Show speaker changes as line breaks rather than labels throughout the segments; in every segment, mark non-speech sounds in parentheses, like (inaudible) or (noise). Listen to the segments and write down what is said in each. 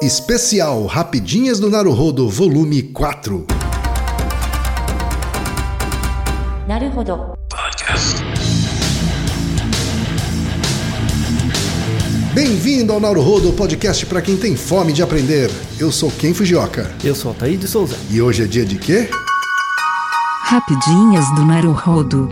Especial Rapidinhas do Naruhodo, volume 4.
Naruhodo.
Bem-vindo ao Naruhodo, podcast para quem tem fome de aprender. Eu sou Ken Fujioka.
Eu sou Altair de Souza.
E hoje é dia de quê?
Rapidinhas do Naruhodo.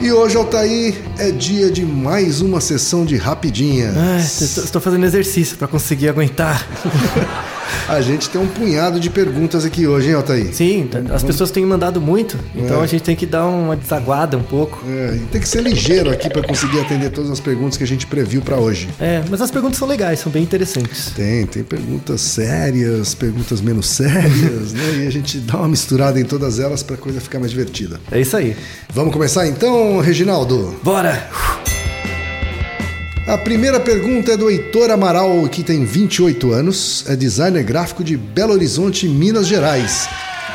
E hoje, Altair, é dia de mais uma sessão de rapidinhas.
Estou estou fazendo exercício para conseguir aguentar. (laughs)
A gente tem um punhado de perguntas aqui hoje, hein, Altair?
Sim, as pessoas têm mandado muito, então
É.
a gente tem que dar uma desaguada um pouco.
É, tem que ser ligeiro aqui para conseguir atender todas as perguntas que a gente previu para hoje.
É, mas as perguntas são legais, são bem interessantes.
Tem, tem perguntas sérias, perguntas menos sérias, né? E a gente dá uma misturada em todas elas para a coisa ficar mais divertida.
É isso aí.
Vamos começar então, Reginaldo?
Bora!
A primeira pergunta é do Heitor Amaral, que tem 28 anos, é designer gráfico de Belo Horizonte, Minas Gerais.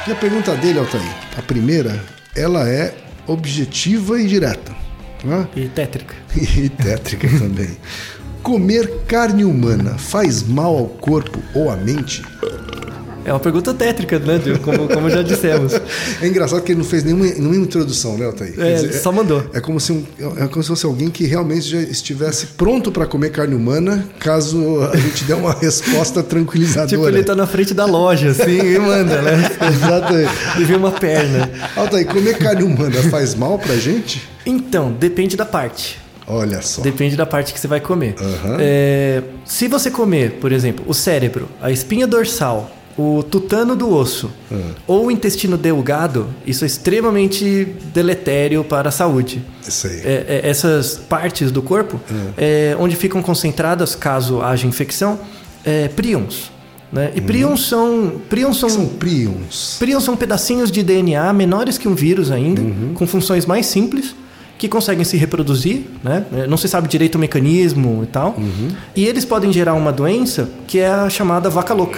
E a pergunta dele, Altair, a primeira, ela é objetiva e direta. né?
E tétrica. (laughs)
E tétrica também. Comer carne humana faz mal ao corpo ou à mente?
É uma pergunta tétrica, né, Gil? como, como já dissemos.
É engraçado que ele não fez nenhuma, nenhuma introdução, né? Quer
É,
dizer,
só mandou.
É como se, um- é como se fosse alguém que realmente já estivesse pronto para comer carne humana, caso a gente dê uma resposta (laughs) tranquilizadora.
Tipo, ele tá na frente da loja, assim, e manda, né?
Exatamente.
E vê uma perna.
Altair, comer carne humana faz mal pra gente?
Então, depende da parte.
Olha só.
Depende da parte que você vai comer.
Aham.
É, se você comer, por exemplo, o cérebro, a espinha dorsal, o tutano do osso ou o intestino delgado, isso é extremamente deletério para a saúde.
Isso aí.
É, é, essas partes do corpo, é, onde ficam concentradas, caso haja infecção, é, prions. Né? E prions são. Prions são,
São prions.
prions são pedacinhos de DNA menores que um vírus ainda,
Uhum.
com funções mais simples, que conseguem se reproduzir, né? Não se sabe direito o mecanismo e tal.
Uhum.
E eles podem gerar uma doença que é a chamada vaca louca,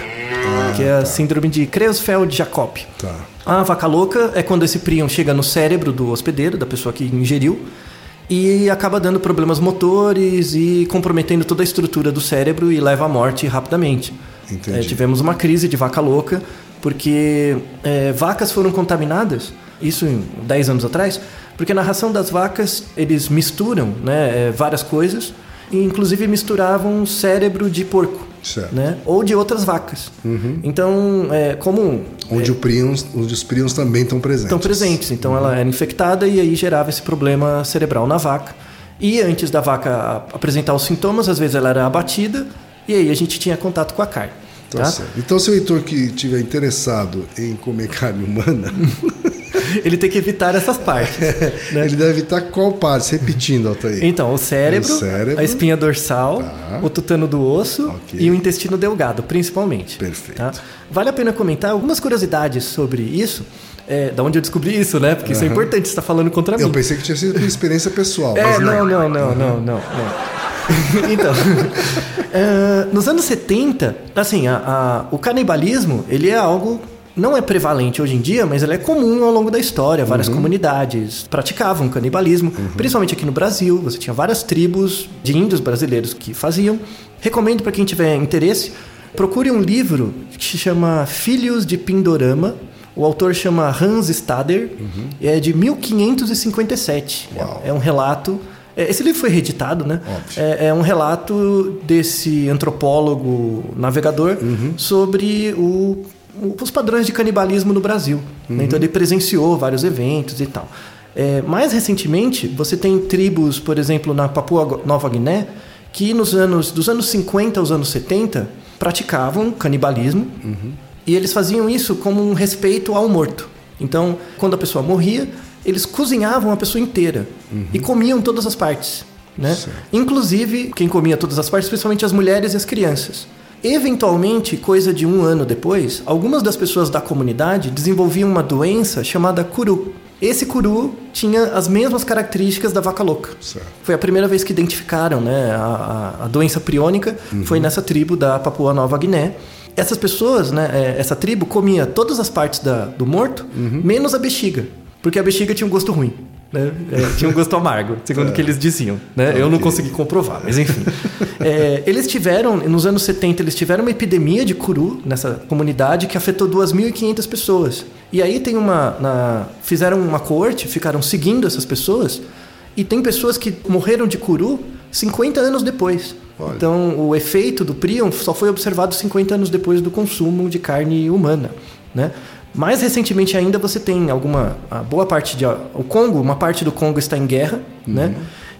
que é a síndrome de Creutzfeldt-Jakob.
Tá.
A vaca louca é quando esse prion chega no cérebro do hospedeiro, da pessoa que ingeriu, e acaba dando problemas motores e comprometendo toda a estrutura do cérebro e leva à morte rapidamente. É, tivemos uma crise de vaca louca, porque é, vacas foram contaminadas, isso em 10 anos atrás, porque na ração das vacas eles misturam né, é, várias coisas, e inclusive misturavam cérebro de porco.
Certo.
Né? Ou de outras vacas. Então, é, como
Onde, o prions, onde os prions também estão presentes.
estão presentes. Então ela era infectada e aí gerava esse problema cerebral na vaca. E antes da vaca apresentar os sintomas, às vezes ela era abatida e aí a gente tinha contato com a carne.
Tá
Tá?
Então, se o Heitor que estiver interessado em comer (laughs) carne humana,
Ele tem que evitar essas partes. (laughs) né?
ele deve evitar qual parte? Repetindo, Altair.
Então, o cérebro,
O cérebro.
a espinha dorsal,
Tá.
o tutano do osso
Ok.
e o intestino delgado, principalmente.
Perfeito.
tá? Vale a pena comentar algumas curiosidades sobre isso, é, da onde eu descobri isso, né? Porque isso é importante, você está falando contra mim.
Eu pensei que tinha sido por experiência pessoal.
É, não, não, não, não, não, não. (laughs) então, eh, (laughs) nos anos 70, assim, a- a- o canibalismo, ele é algo não é prevalente hoje em dia, mas ele é comum ao longo da história. Várias comunidades praticavam canibalismo, principalmente aqui no Brasil. Você tinha várias tribos de índios brasileiros que faziam. Recomendo para quem tiver interesse, procure um livro que se chama Filhos de Pindorama. O autor chama Hans Stader, é de 1557.
Uau.
É um relato. é, Esse livro foi reeditado, né? É, é um relato desse antropólogo navegador sobre o- o- os padrões de canibalismo no Brasil. né? Então ele presenciou vários eventos e tal. É, mais recentemente, você tem tribos, por exemplo, na Papua Nova Guiné, que nos anos dos anos 50 aos anos 70 praticavam canibalismo e eles faziam isso como um respeito ao morto. Então, quando a pessoa morria, eles cozinhavam a pessoa inteira e comiam todas as partes. Né? Inclusive, quem comia todas as partes, principalmente as mulheres e as crianças. Eventualmente, coisa de um ano depois, algumas das pessoas da comunidade desenvolviam uma doença chamada curu. Esse curu tinha as mesmas características da vaca louca.
Certo.
Foi a primeira vez que identificaram né, a, a- a doença priônica, foi nessa tribo da Papua Nova Guiné. Essas pessoas, né, é, essa tribo comia todas as partes da- do morto, menos a bexiga, porque a bexiga tinha um gosto ruim. Né? É, tinha um gosto amargo, segundo o que eles diziam. Né? Eu não consegui comprovar, mas enfim. (laughs) É, eles tiveram, nos anos 70, eles tiveram uma epidemia de curu nessa comunidade que afetou 2.500 pessoas. E aí tem uma. Na, fizeram uma corte, ficaram seguindo essas pessoas, e tem pessoas que morreram de curu 50 anos depois.
Olha.
Então, o efeito do prion só foi observado 50 anos depois do consumo de carne humana, né? Mais recentemente ainda você tem alguma a boa parte de o Congo, uma parte do Congo está em guerra, né?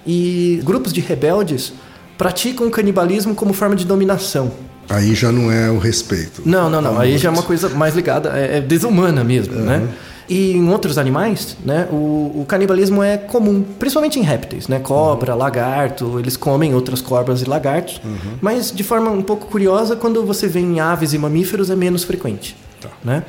E grupos de rebeldes praticam o canibalismo como forma de dominação.
Aí já não é o respeito.
Não, não, não.
Tá
Aí já é uma coisa mais ligada, é, é desumana mesmo, né? E em outros animais, né, o, o canibalismo é comum, principalmente em répteis, né? Cobra, lagarto, eles comem outras cobras e lagartos. Mas de forma um pouco curiosa, quando você vê em aves e mamíferos é menos frequente,
Tá.
né?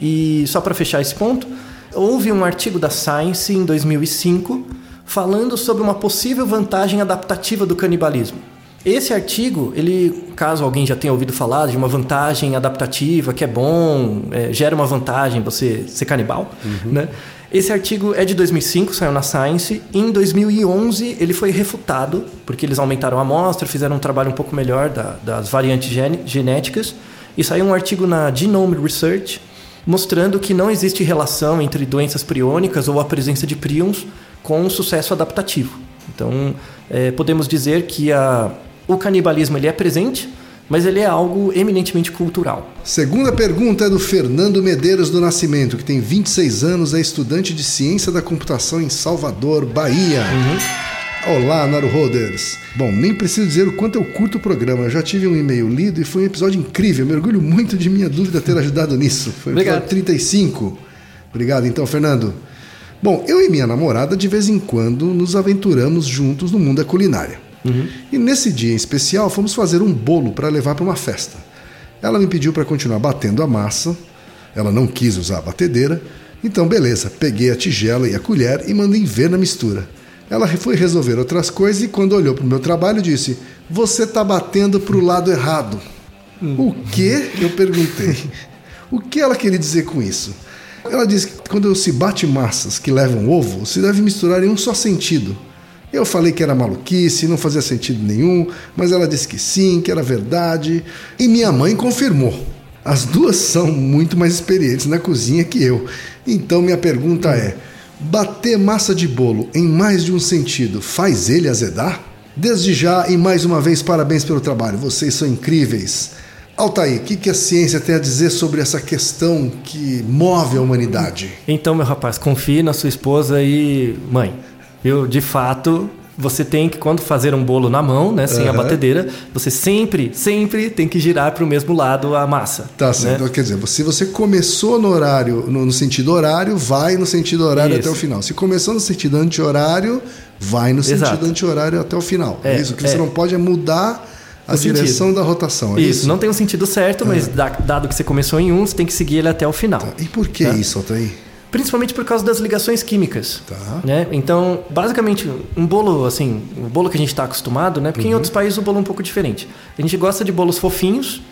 E só para fechar esse ponto, houve um artigo da Science em 2005 falando sobre uma possível vantagem adaptativa do canibalismo. Esse artigo, ele, caso alguém já tenha ouvido falar de uma vantagem adaptativa que é bom, é, gera uma vantagem você ser canibal, né? Esse artigo é de 2005, saiu na Science. Em 2011 ele foi refutado porque eles aumentaram a amostra, fizeram um trabalho um pouco melhor da- das variantes genéticas e saiu um artigo na Genome Research mostrando que não existe relação entre doenças priônicas ou a presença de prions com o sucesso adaptativo. Então, eh, podemos dizer que a- o canibalismo ele é presente, mas ele é algo eminentemente cultural.
Segunda pergunta é do Fernando Medeiros do Nascimento, que tem 26 anos, é estudante de ciência da computação em Salvador, Bahia. Olá, Naruhoders. Bom, nem preciso dizer o quanto eu curto o programa. Eu já tive um e-mail lido e foi um episódio incrível. Eu mergulho muito de minha dúvida ter ajudado nisso. Foi o episódio 35. Obrigado, então, Fernando. Bom, eu e minha namorada de vez em quando nos aventuramos juntos no mundo da culinária. E nesse dia em especial fomos fazer um bolo para levar para uma festa. Ela me pediu para continuar batendo a massa. Ela não quis usar a batedeira. Então, beleza, peguei a tigela e a colher e mandei ver na mistura. Ela foi resolver outras coisas e quando olhou para o meu trabalho disse: Você está batendo para o lado errado. O que? Eu perguntei. O que ela queria dizer com isso? Ela disse que quando se bate massas que levam ovo, se deve misturar em um só sentido. Eu falei que era maluquice, não fazia sentido nenhum, mas ela disse que sim, que era verdade. E minha mãe confirmou. As duas são muito mais experientes na cozinha que eu. Então minha pergunta é: bater massa de bolo em mais de um sentido faz ele azedar? Desde já e mais uma vez parabéns pelo trabalho, vocês são incríveis. Altair, o que, que a ciência tem a dizer sobre essa questão que move a humanidade?
Então, meu rapaz, confie na sua esposa e mãe. Eu, de fato, você tem que, quando fazer um bolo na mão, né, sem a
Aham.
batedeira, você sempre, sempre tem que girar para o mesmo lado a massa.
Tá certo.
né?
Quer dizer, se você começou no horário, no, no sentido horário, vai no sentido horário
Isso.
até o final. Se começou no sentido anti-horário, vai no sentido
Exato.
anti-horário até o final. É,
É,
isso. O que você
é.
não pode é mudar a
O
direção
sentido.
da rotação. É
Isso,
isso,
não tem um sentido certo, mas da- dado que você começou em um, você tem que seguir ele até o final.
E por que
Tá.
isso, Altair?
Principalmente por causa das ligações químicas.
Tá.
Né? Então, basicamente, um bolo, assim, o bolo que a gente está acostumado, né? Porque
Uhum.
em outros países o bolo é um pouco diferente. A gente gosta de bolos fofinhos.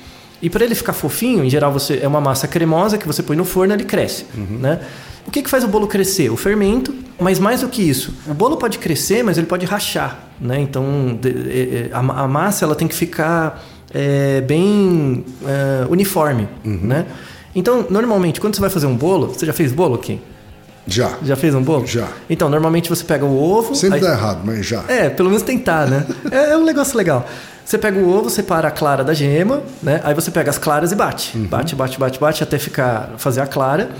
E para ele ficar fofinho, em geral você é uma massa cremosa que você põe no forno ele cresce,
Uhum.
né? O que, que faz o bolo crescer? O fermento, mas mais do que isso, o bolo pode crescer, mas ele pode rachar, né? Então a massa ela tem que ficar é, bem é, uniforme,
Uhum.
né? Então normalmente quando você vai fazer um bolo, você já fez bolo, Kim?
Já.
Já fez um bolo?
Já.
Então, normalmente você pega o ovo.
Sempre
aí-
dá errado, mas já.
É, pelo menos tentar, né? é, é um negócio legal. Você pega o ovo, separa a clara da gema, né? Aí você pega as claras e bate.
Uhum.
Bate, bate, bate, bate até ficar fazer a clara.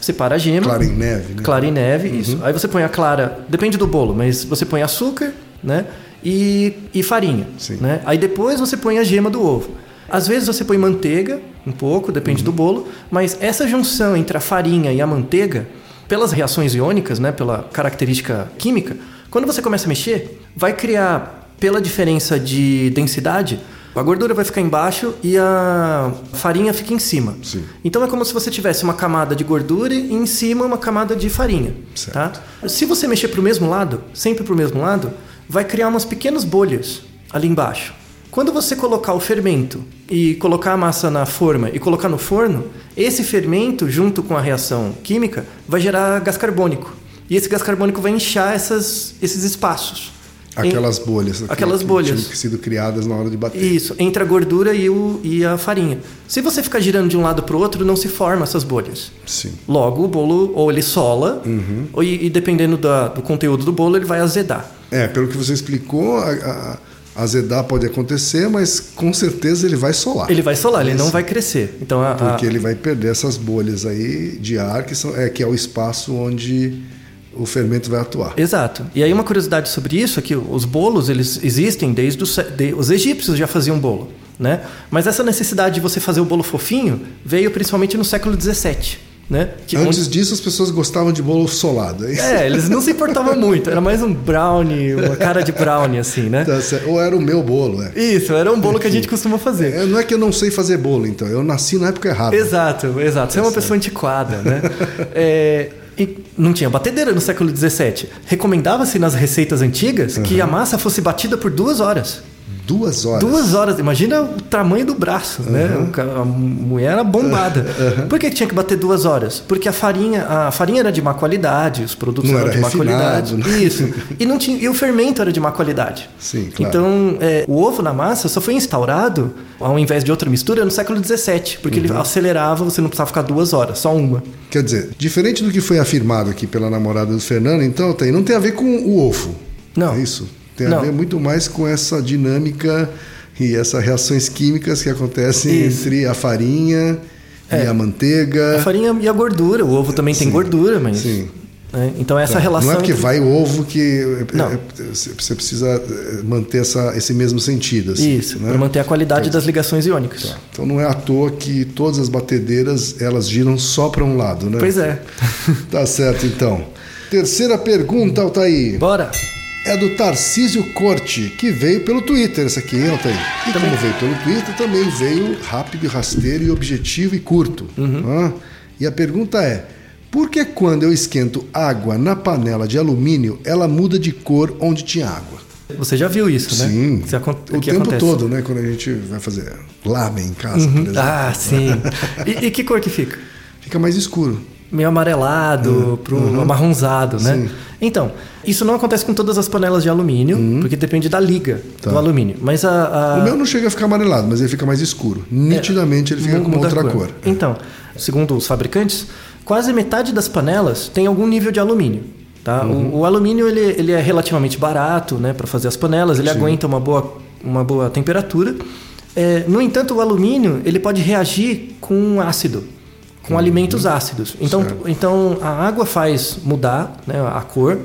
Separa a gema.
Clara em neve, né?
Clara em neve, isso. Aí você põe a clara, depende do bolo, mas você põe açúcar, né? E, e farinha,
Sim.
né? Aí depois você põe a gema do ovo. Às vezes você põe manteiga, um pouco, depende do bolo, mas essa junção entre a farinha e a manteiga, pelas reações iônicas, né, pela característica química, quando você começa a mexer, vai criar, pela diferença de densidade, a gordura vai ficar embaixo e a farinha fica em cima.
Sim.
Então é como se você tivesse uma camada de gordura e em cima uma camada de farinha.
Certo.
Tá? Se você mexer para o mesmo lado, sempre para o mesmo lado, vai criar umas pequenas bolhas ali embaixo. Quando você colocar o fermento e colocar a massa na forma e colocar no forno, esse fermento, junto com a reação química, vai gerar gás carbônico. e esse gás carbônico vai inchar essas, esses espaços.
Aquelas bolhas.
Aquelas
que,
bolhas.
Que tinham sido criadas na hora de bater.
Isso, entre a gordura e, o, e a farinha. Se você ficar girando de um lado para o outro, não se formam essas bolhas.
Sim.
Logo, o bolo ou ele sola, ou, e, e dependendo da, do conteúdo do bolo, ele vai azedar.
É, pelo que você explicou, a, a, azedar pode acontecer, mas com certeza ele vai solar.
Ele vai solar, ele não vai crescer. Então, a,
Porque
a,
ele vai perder essas bolhas aí de ar, que, são, é, que é o espaço onde o fermento vai atuar.
Exato. E aí uma curiosidade sobre isso é que os bolos eles existem desde os, de, os egípcios já faziam bolo, né? Mas essa necessidade de você fazer o bolo fofinho veio principalmente no século XVII. Né? Que
Antes
onde-
disso, as pessoas gostavam de bolo solado. é?
É, eles não se importavam muito, era mais um brownie, uma cara de brownie, assim, né?
Tá. Ou era o meu bolo, é.
Isso, era um bolo que a gente costuma fazer.
É, Não é que eu não sei fazer bolo, então. Eu nasci na época errada.
Exato, exato. Você é uma pessoa antiquada, né? (laughs) É, e não tinha batedeira no século XVII. Recomendava-se nas receitas antigas que a massa fosse batida por duas horas.
Duas horas.
Duas horas, imagina o tamanho do braço, né? O ca- A mulher era bombada. (laughs) Por que tinha que bater duas horas? Porque a farinha, a farinha era de má qualidade, os produtos
Não
eram
era
de má qualidade.
né?
Isso. (laughs) E, não tinha, e o fermento era de má qualidade.
Sim, claro.
Então, é, o ovo na massa só foi instaurado, ao invés de outra mistura, no século XVII, porque
Uhum.
ele acelerava, você não precisava ficar duas horas, só uma.
Quer dizer, diferente do que foi afirmado aqui pela namorada do Fernando, então tem, não tem a ver com o ovo.
Não.
É isso? Tem a
Não.
ver muito mais com essa dinâmica e essas reações químicas que acontecem
Isso.
entre a farinha e
É.
a manteiga.
A farinha e a gordura. O ovo também tem gordura, mas.
sim.
né? Então, essa
Tá.
relação.
Não é porque
entre-
vai o ovo que é,
Não.
é, você precisa é, manter essa, esse mesmo sentido. assim,
Isso,
né?
para manter a qualidade das ligações iônicas.
Então não é à toa que todas as batedeiras elas giram só para um lado, né?
Pois é.
Tá certo, então. Terceira pergunta, Altair.
Bora!
É do Tarcísio Corte, que veio pelo Twitter, essa aqui, hein, Altair? E como veio pelo Twitter, também veio rápido, rasteiro, e objetivo e curto.
Uhum.
Ah, E a pergunta é: por que quando eu esquento água na panela de alumínio, ela muda de cor onde tinha água?
Você já viu isso, né?
Sim,
Isso
o tempo
acontece.
todo, né? Quando a gente vai fazer lamen em casa, por exemplo.
Ah, sim. (laughs) E, e que cor que fica?
Fica mais escuro.
Meio amarelado, pro amarronzado, né?
Sim.
Então, isso não acontece com todas as panelas de alumínio, porque depende da liga
Tá.
do alumínio. Mas a. a-
O meu não chega a ficar amarelado, mas ele fica mais escuro. Nitidamente ele fica com outra cor.
Então, segundo os fabricantes, quase metade das panelas tem algum nível de alumínio. Tá?
Uhum.
O, o alumínio ele, ele é relativamente barato né, para fazer as panelas, ele aguenta uma boa, uma boa temperatura. É, no entanto, o alumínio ele pode reagir com ácido, com alimentos ácidos. Então,
Uhum. Certo.
então a água faz mudar né, a cor,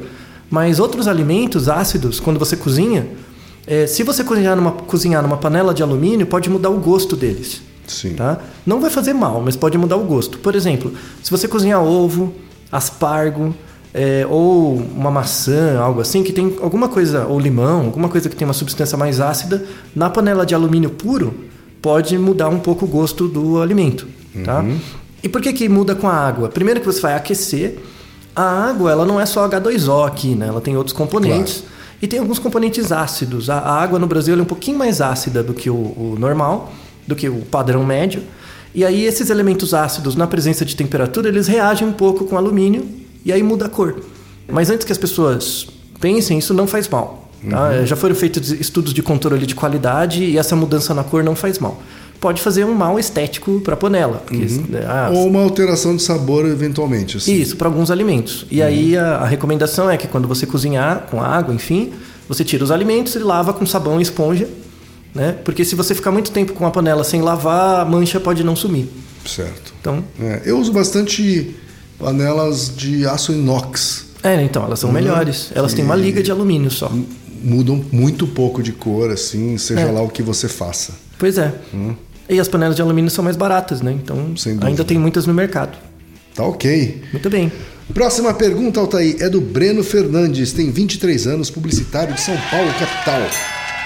mas outros alimentos ácidos, quando você cozinha, é, se você cozinhar numa, cozinhar numa panela de alumínio, pode mudar o gosto deles.
Sim.
Tá? Não vai fazer mal, mas pode mudar o gosto. Por exemplo, se você cozinhar ovo, aspargo, é, ou uma maçã, algo assim, que tem alguma coisa, ou limão, alguma coisa que tem uma substância mais ácida, na panela de alumínio puro, pode mudar um pouco o gosto do alimento. Tá? E por que, que muda com a água? Primeiro que você vai aquecer. A água ela não é só H2O aqui, né? ela tem outros componentes. E tem alguns componentes ácidos. A, a água no Brasil é um pouquinho mais ácida do que o, o normal, do que o padrão médio. E aí esses elementos ácidos, na presença de temperatura, eles reagem um pouco com alumínio e aí muda a cor. Mas antes que as pessoas pensem, isso não faz mal. tá? Já foram feitos estudos de controle de qualidade e essa mudança na cor não faz mal. Pode fazer um mal estético para a panela. porque, né, ah,
Ou uma alteração de sabor, eventualmente. Assim.
isso, para alguns alimentos. E aí a, a recomendação é que quando você cozinhar com água, enfim, você tira os alimentos e lava com sabão e esponja, né? Porque se você ficar muito tempo com a panela sem lavar, a mancha pode não sumir.
Certo.
Então,
É, eu uso bastante panelas de aço inox.
é, então elas são melhores. Elas têm uma liga de alumínio só.
Mudam muito pouco de cor, assim, seja
É.
lá o que você faça.
Pois é. E as panelas de alumínio são mais baratas, né? Então, ainda tem muitas no mercado.
Tá ok.
Muito bem.
Próxima pergunta, Altair, é do Breno Fernandes, tem 23 anos, publicitário de São Paulo, capital.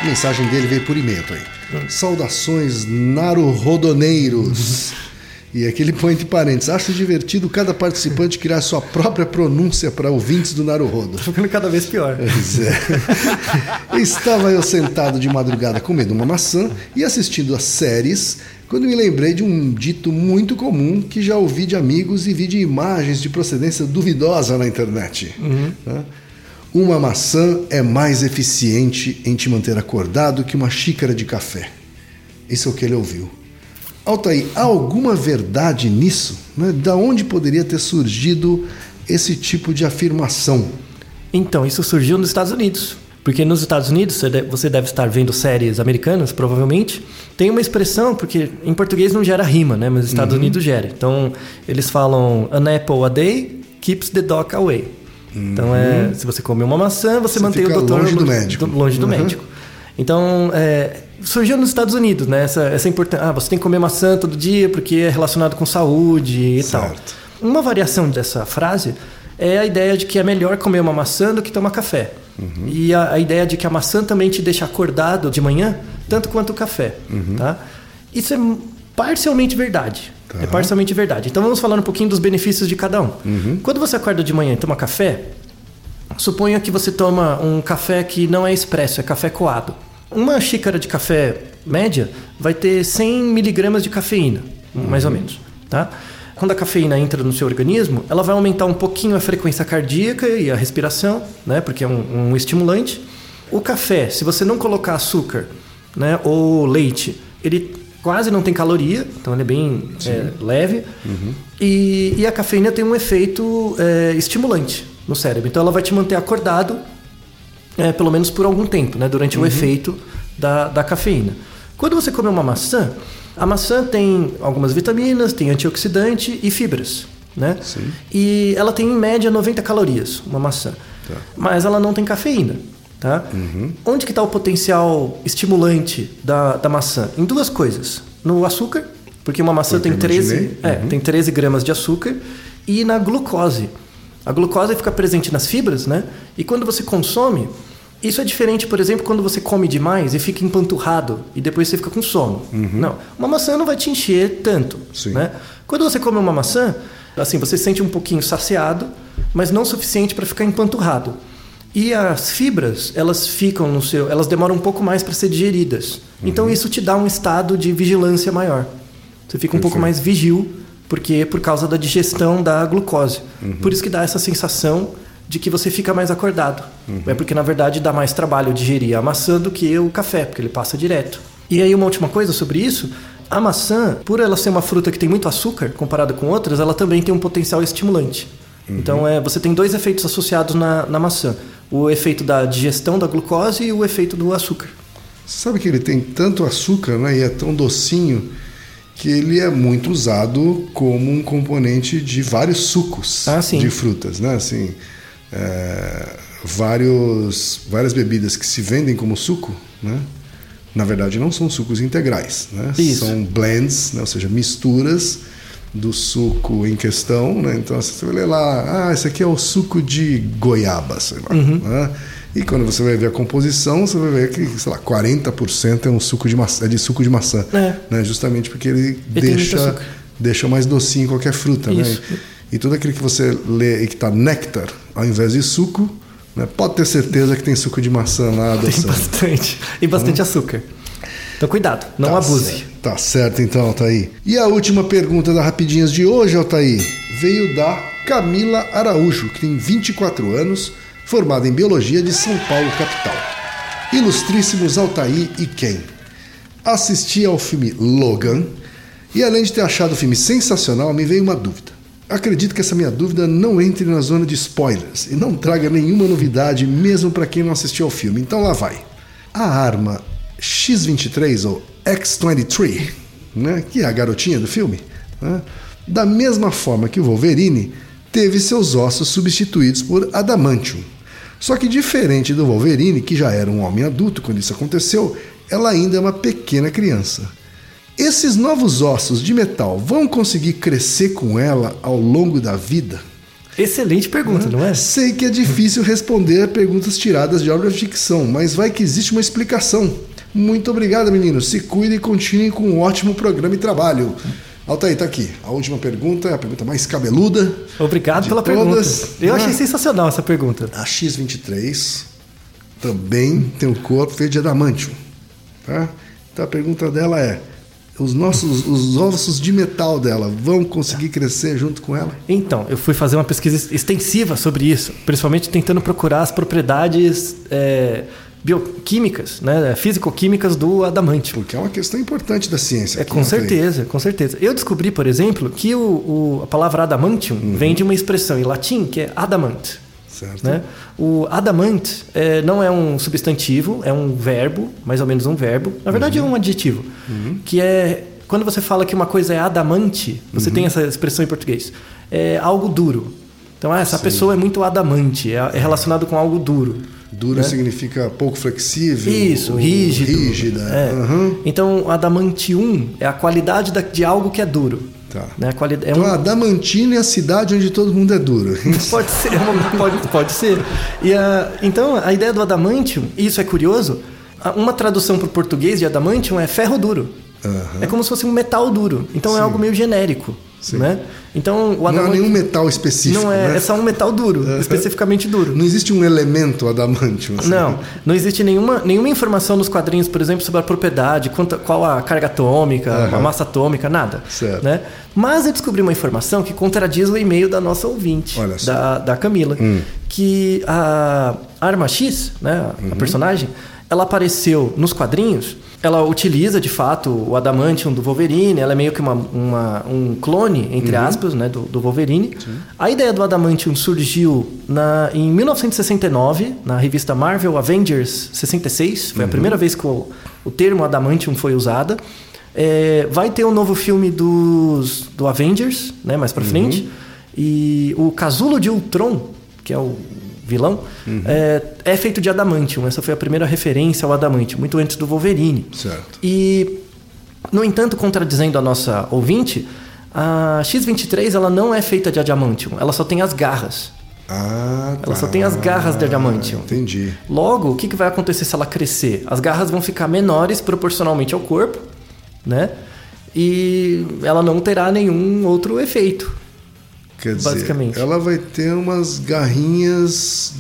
A mensagem dele veio por e-mail, Altair. Saudações, naruhodoneiros. (laughs) E aqui ele põe entre parênteses, acho divertido cada participante criar sua própria pronúncia para ouvintes do Naruhodo.
Tá ficando cada vez pior.
Pois é. (laughs) Estava eu sentado de madrugada comendo uma maçã e assistindo as séries quando me lembrei de um dito muito comum que já ouvi de amigos e vi de imagens de procedência duvidosa na internet. Né? Uma maçã é mais eficiente em te manter acordado que uma xícara de café. Isso é o que ele ouviu. Altair, há alguma verdade nisso? Né? Da onde poderia ter surgido esse tipo de afirmação?
Então, isso surgiu nos Estados Unidos. Porque nos Estados Unidos, você deve, estar vendo séries americanas, provavelmente, tem uma expressão, porque em português não gera rima, né? Mas nos Estados Unidos gera. Então, eles falam an apple a day keeps the dog away. Então, é, se você comer uma maçã, você,
Você
mantém o doutor
longe do médico.
longe do
Uhum.
médico. Então, é, surgiu nos Estados Unidos, né? Essa, essa importância. Ah, você tem que comer maçã todo dia porque é relacionado com saúde e tal.
Certo.
Uma variação dessa frase é a ideia de que é melhor comer uma maçã do que tomar café. E a, a ideia de que a maçã também te deixa acordado de manhã, tanto quanto o café. Tá? Isso é parcialmente verdade. É parcialmente verdade. Então vamos falar um pouquinho dos benefícios de cada um. Quando você acorda de manhã e toma café, Suponha que você toma um café que não é expresso, é café coado. Uma xícara de café média vai ter 100 miligramas de cafeína, mais ou menos, tá? Quando a cafeína entra no seu organismo, ela vai aumentar um pouquinho a frequência cardíaca e a respiração, né? Porque é um, um estimulante. O café, se você não colocar açúcar, né? Ou leite, ele quase não tem caloria, então ele é bem é, leve. E, e a cafeína tem um efeito é, estimulante no cérebro. Então ela vai te manter acordado, é, pelo menos por algum tempo, né? durante o efeito da, da cafeína. Quando você come uma maçã, a maçã tem algumas vitaminas, tem antioxidante e fibras. Né?
Sim.
E ela tem em média 90 calorias, uma maçã. Mas ela não tem cafeína. Tá? Onde que está o potencial estimulante da, da maçã? Em duas coisas. No açúcar, porque uma maçã tem
que eu
13,
imaginei.
é, tem 13 gramas de açúcar, e na glucose. A glucose fica presente nas fibras, né? E quando você consome, isso é diferente, por exemplo, quando você come demais e fica empanturrado e depois você fica com sono. Não, uma maçã não vai te encher tanto,
Sim.
né? Quando você come uma maçã, assim, você se sente um pouquinho saciado, mas não suficiente para ficar empanturrado. E as fibras, elas ficam no seu, elas demoram um pouco mais para ser digeridas. Então isso te dá um estado de vigilância maior. Você fica um pouco
Perfeito.
mais vigil, porque por causa da digestão da glucose. Por isso que dá essa sensação de que você fica mais acordado. É porque na verdade dá mais trabalho digerir a maçã do que o café, porque ele passa direto. E aí uma última coisa sobre isso, a maçã, por ela ser uma fruta que tem muito açúcar comparada com outras, ela também tem um potencial estimulante. Então é, você tem dois efeitos associados na, na maçã: o efeito da digestão da glucose e o efeito do açúcar.
Sabe que ele tem tanto açúcar né, e é tão docinho que ele é muito usado como um componente de vários sucos
Ah,
de frutas, né? Assim, é, vários, várias bebidas que se vendem como suco, né? Na verdade, não são sucos integrais, né?
Isso.
São blends, né? ou seja, misturas do suco em questão, né? Então você vai ler lá, ah, esse aqui é o suco de goiaba, sei lá,
Uhum.
né? E quando você vai ver a composição, você vai ver que, sei lá, 40% é um suco de maçã, é de suco de maçã,
É.
né? Justamente porque ele,
muito
deixa deixa mais docinho qualquer fruta,
Isso.
né? E tudo aquilo que você lê e que está néctar ao invés de suco, né? Pode ter certeza que tem suco de maçã lá
Tem
adoçando.
bastante. E bastante açúcar. Então cuidado, não
Tá
abuse.
certo. Tá certo então, Altair. E a última pergunta da Rapidinhas de hoje, Altair, veio da Camila Araújo, que tem 24 anos, formada em Biologia de São Paulo, capital. Ilustríssimos Altair e quem? Assisti ao filme Logan e além de ter achado o filme sensacional, me veio uma dúvida. Acredito que essa minha dúvida não entre na zona de spoilers e não traga nenhuma novidade, mesmo para quem não assistiu ao filme. Então lá vai. A arma X-23 ou X-23, né, que é a garotinha do filme, né, da mesma forma que o Wolverine, teve seus ossos substituídos por adamantium. Só que diferente do Wolverine, que já era um homem adulto quando isso aconteceu, ela ainda é uma pequena criança. Esses novos ossos de metal vão conseguir crescer com ela ao longo da vida?
Excelente pergunta, não é?
Sei que é difícil responder a perguntas tiradas de obra de ficção, mas vai que existe uma explicação. Muito obrigado, meninos. Se cuidem e continuem com um ótimo programa e trabalho. Altair, tá aqui. A última pergunta é a pergunta mais cabeluda.
Obrigado pela
todas,
pergunta. Eu
né?
achei sensacional essa pergunta.
A X23 também tem o corpo feito de adamantium. Tá? Então a pergunta dela é: os nossos os ossos de metal dela vão conseguir crescer junto com ela?
Então, eu fui fazer uma pesquisa extensiva sobre isso, principalmente tentando procurar as propriedades é, bioquímicas, né, físico-químicas do adamantio.
Porque é uma questão importante da ciência.
É, com
tem?
certeza, com certeza. Eu descobri, por exemplo, que o, o- a palavra adamantium
Uhum.
vem de uma expressão em latim que é adamant.
Certo.
Né? O adamant é, não é um substantivo, é um verbo, mais ou menos um verbo. Na verdade,
Uhum.
é um adjetivo. Que é. Quando você fala que uma coisa é adamante, você
Uhum.
tem essa expressão em português. É algo duro. Então, ah, essa pessoa é muito adamante, é, é relacionado com algo duro.
Duro significa pouco flexível.
Isso, rígido.
Rígida.
É.
Uhum.
Então, adamantium é a qualidade da- de algo que é duro.
Tá.
Né? É
Então,
um-
a Adamantina é a cidade onde todo mundo é duro. (laughs)
Pode ser, é pode, pode ser. E a, então, a ideia do adamantium, e isso é curioso, uma tradução para o português de adamantium é ferro duro.
Aham.
É como se fosse um metal duro. Então é
Sim.
algo meio genérico. Né? Então
Não é nenhum metal específico.
Não é,
né?
é só um metal duro, especificamente duro.
Não existe um elemento adamantium. assim.
Não, não existe nenhuma, nenhuma informação nos quadrinhos, por exemplo, sobre a propriedade, quanto, qual a carga atômica,
Aham.
a massa atômica, nada.
Certo.
Né? Mas eu descobri uma informação que contradiz o e-mail da nossa ouvinte.
Hum.
da, da Camila, que a Arma X, né,
Uhum.
a personagem, ela apareceu nos quadrinhos. Ela utiliza de fato o Adamantium do Wolverine, ela é meio que uma, uma- um clone, entre
Uhum.
aspas, né, do, do Wolverine. A ideia do Adamantium surgiu na, em 1969, na revista Marvel Avengers 66.
Uhum.
Foi a primeira vez que o, o termo Adamantium foi usado. É, vai ter um novo filme dos, do Avengers, né, mais
Uhum.
pra frente. E o Casulo de Ultron, que é o vilão,
Uhum.
é, é feito de Adamantium. Essa foi a primeira referência ao Adamantium, muito antes do Wolverine.
Certo.
E, no entanto, contradizendo a nossa ouvinte, a X-23 ela não é feita de Adamantium, ela só tem as garras.
Ah, tá.
Ela só tem as garras de Adamantium.
Entendi.
Logo, o que, que vai acontecer se ela crescer? As garras vão ficar menores proporcionalmente ao corpo, né? E ela não terá nenhum outro efeito.
Quer dizer,
Basicamente.
ela vai ter umas garrinhas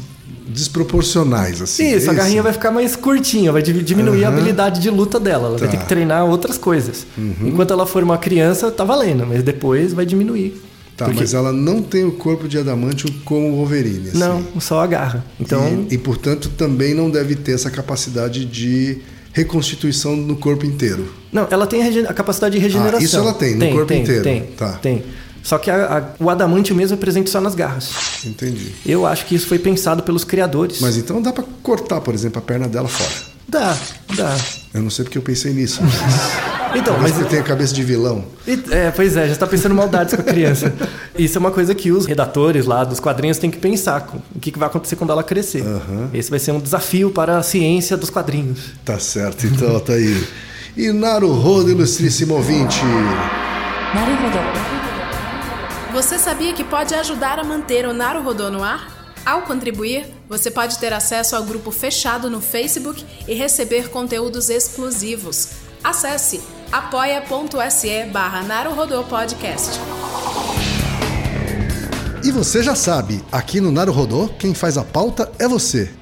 desproporcionais, assim.
Isso,
é
a garrinha vai ficar mais curtinha, vai di- diminuir a habilidade de luta dela. Ela vai
Tá. Uhum.
ter que treinar outras coisas. Enquanto ela for uma criança, tá valendo, mas depois vai diminuir.
Tá,
Porque-
mas ela não tem o corpo de adamantium como o Wolverine. assim.
Não, só a garra. Então,
E, e, portanto, também não deve ter essa capacidade de reconstituição no corpo inteiro.
não, ela tem a, a capacidade de regeneração.
Ah, isso ela tem, no corpo
tem,
inteiro.
Tem,
Tá.
tem. Só que a, a, o adamante mesmo é presente só nas garras.
Entendi.
Eu acho que isso foi pensado pelos criadores.
Mas então dá para cortar, por exemplo, a perna dela fora.
Dá, dá.
Eu não sei porque eu pensei nisso. (laughs) Então, mas...
então, mas.
Você tem a cabeça de vilão.
É, pois é, já está pensando maldades com a criança. (laughs) Isso é uma coisa que os redatores lá dos quadrinhos têm que pensar. Com, o que, que vai acontecer quando ela crescer. Uhum. Esse vai ser um desafio para a ciência dos quadrinhos.
Tá certo, então, tá aí. E Naruhodo, ilustríssimo ouvinte.
Naruhodo.
Você sabia que pode ajudar a manter o Naruhodô no ar? Ao contribuir, você pode ter acesso ao grupo fechado no Facebook e receber conteúdos exclusivos. Acesse apoia.se barra Podcast.
E você já sabe, aqui no Naruhodô, quem faz a pauta é você.